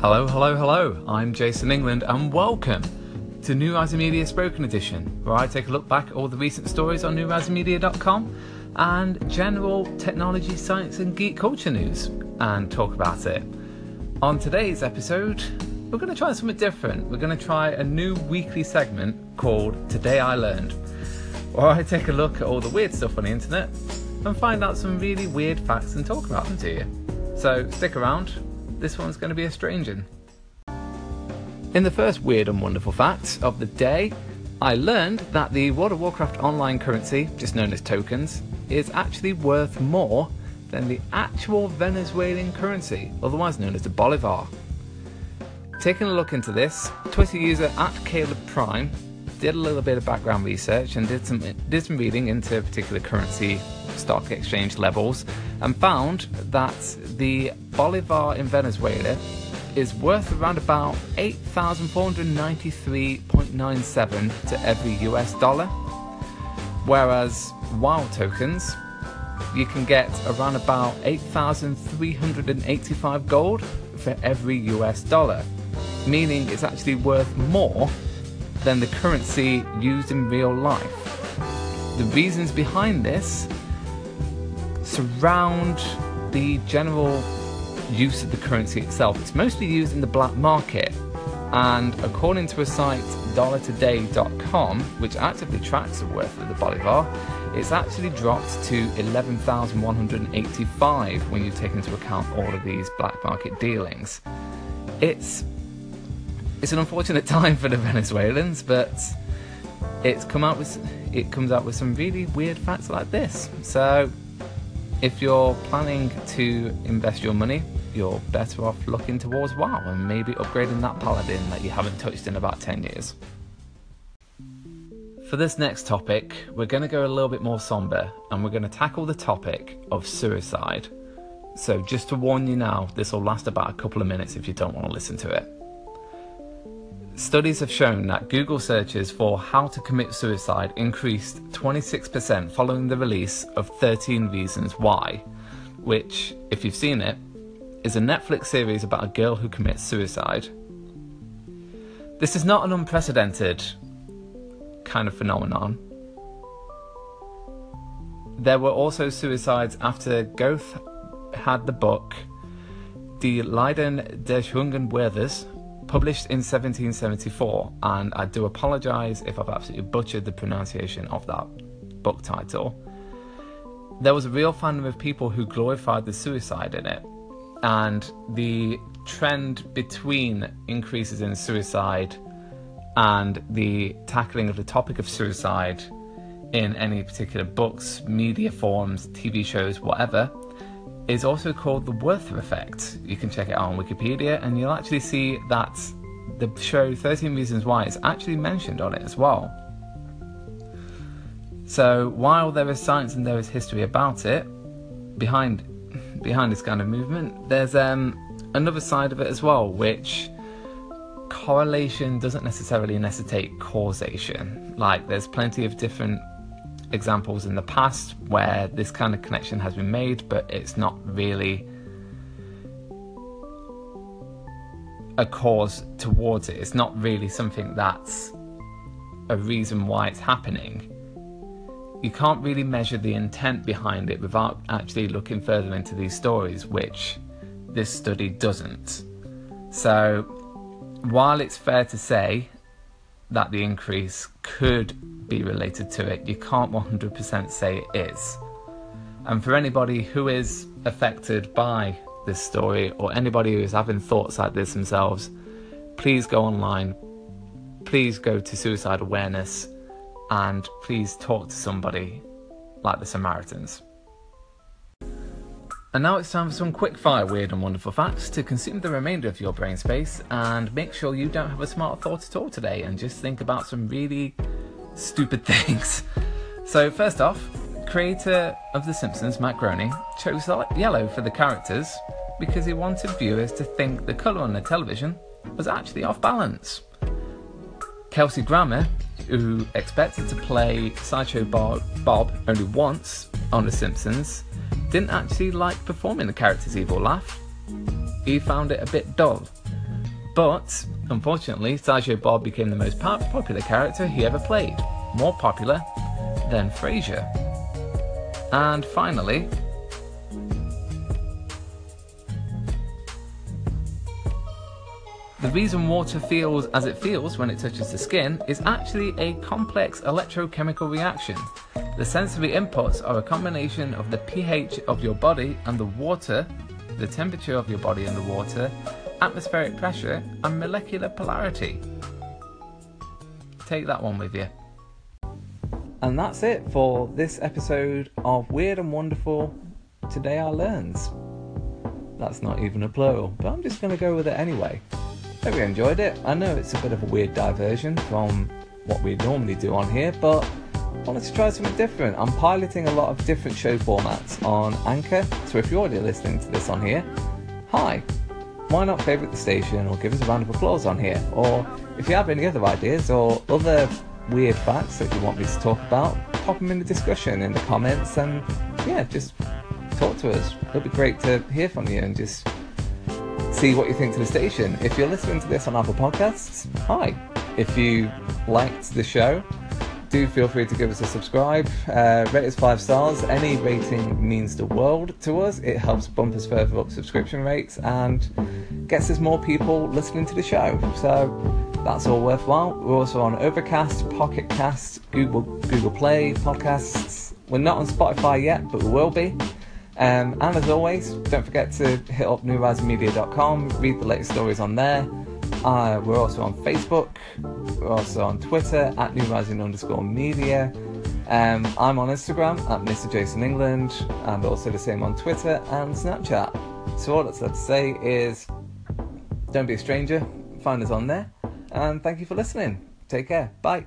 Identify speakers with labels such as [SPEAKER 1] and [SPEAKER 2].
[SPEAKER 1] Hello, hello, hello. I'm Jason England, and welcome to New Rising Media Spoken Edition, where I take a look back at all the recent stories on newrisingmedia.com and general technology, science, and geek culture news and talk about it. On today's episode, we're going to try something different. We're going to try a new weekly segment called Today I Learned, where I take a look at all the weird stuff on the internet and find out some really weird facts and talk about them to you. So stick around, this one's going to be a strange one. In the first weird and wonderful fact of the day, I learned that the World of Warcraft online currency, just known as tokens, is actually worth more than the actual Venezuelan currency, otherwise known as the Bolivar. Taking a look into this, Twitter user at Caleb Prime did a little bit of background research and did some did some reading into particular currency stock exchange levels and found that the Bolivar in Venezuela is worth around about 8,493.97 to every US dollar, whereas WoW tokens you can get around about 8,385 gold for every US dollar, meaning it's actually worth more than the currency used in real life. The reasons behind this surround the general use of the currency itself. It's mostly used in the black market, and according to a site dolartoday.com, which actively tracks the worth of the Bolivar, it's actually dropped to 11,185 when you take into account all of these black market dealings. It's it's an unfortunate time for the Venezuelans, but it's come out with it comes out with some really weird facts like this. So if you're planning to invest your money, you're better off looking towards WoW and maybe upgrading that paladin that you haven't touched in about 10 years. For this next topic, we're going to go a little bit more somber and we're going to tackle the topic of suicide. So, just to warn you now, this will last about a couple of minutes if you don't want to listen to it. Studies have shown that Google searches for how to commit suicide increased 26% following the release of 13 Reasons Why, which, if you've seen it, is a Netflix series about a girl who commits suicide. This is not an unprecedented kind of phenomenon. There were also suicides after Goethe had the book Die Leiden des Hungerwürthers published in 1774, and I do apologise if I've absolutely butchered the pronunciation of that book title. There was a real fandom of people who glorified the suicide in it, and the trend between increases in suicide and the tackling of the topic of suicide in any particular books, media forms, TV shows, whatever, is also called the Werther effect. You can check it out on Wikipedia, and you'll actually see that the show 13 Reasons Why is actually mentioned on it as well. So while there is science and there is history about it, behind behind this kind of movement, there's um, another side of it as well, which correlation doesn't necessarily necessitate causation. Like there's plenty of different examples in the past where this kind of connection has been made, but it's not really a cause towards it. It's not really something that's a reason why it's happening. You can't really measure the intent behind it without actually looking further into these stories, which this study doesn't. So, while it's fair to say that the increase could be related to it, you can't 100% say it is. And for anybody who is affected by this story, or anybody who is having thoughts like this themselves, please go online, please go to suicide awareness, and please talk to somebody like the Samaritans. And now it's time for some quick fire weird and wonderful facts to consume the remainder of your brain space and make sure you don't have a smart thought at all today and just think about some really stupid things. So, first off, creator of The Simpsons, Matt Groening, chose yellow for the characters because he wanted viewers to think the colour on the television was actually off balance. Kelsey Grammer, who expected to play Sideshow Bob only once on The Simpsons, didn't actually like performing the character's evil laugh. He found it a bit dull. But unfortunately, Sideshow Bob became the most popular character he ever played, more popular than Frasier. And finally, The reason water feels as it feels when it touches the skin is actually a complex electrochemical reaction. The sensory inputs are a combination of the pH of your body and the water, the temperature of your body and the water, atmospheric pressure, and molecular polarity. Take that one with you. And that's it for this episode of Weird and Wonderful Today I Learns. That's not even a plural, but I'm just going to go with it anyway. Hope you enjoyed it. I know it's a bit of a weird diversion from what we normally do on here, but wanted to try something different. I'm piloting a lot of different show formats on Anchor, so if you're already listening to this on here, hi. Why not favourite the station or give us a round of applause on here? Or if you have any other ideas or other weird facts that you want me to talk about, pop them in the discussion in the comments and yeah, just talk to us. It'll be great to hear from you and just see what you think to the station. If you're listening to this on Apple Podcasts, hi. If you liked the show, do feel free to give us a subscribe. Uh, rate us five stars. Any rating means the world to us. It helps bump us further up subscription rates and gets us more people listening to the show. So that's all worthwhile. We're also on Overcast, Pocket Cast, Google Google Play podcasts. We're not on Spotify yet, but we will be. Um, and as always, don't forget to hit up newrisingmedia.com, read the latest stories on there. Uh, we're also on Facebook, we're also on Twitter at New Rising underscore media. Um, I'm on Instagram at Mr. Jason England, and also the same on Twitter and Snapchat. So all that's left to say is, don't be a stranger. Find us on there, and thank you for listening. Take care. Bye.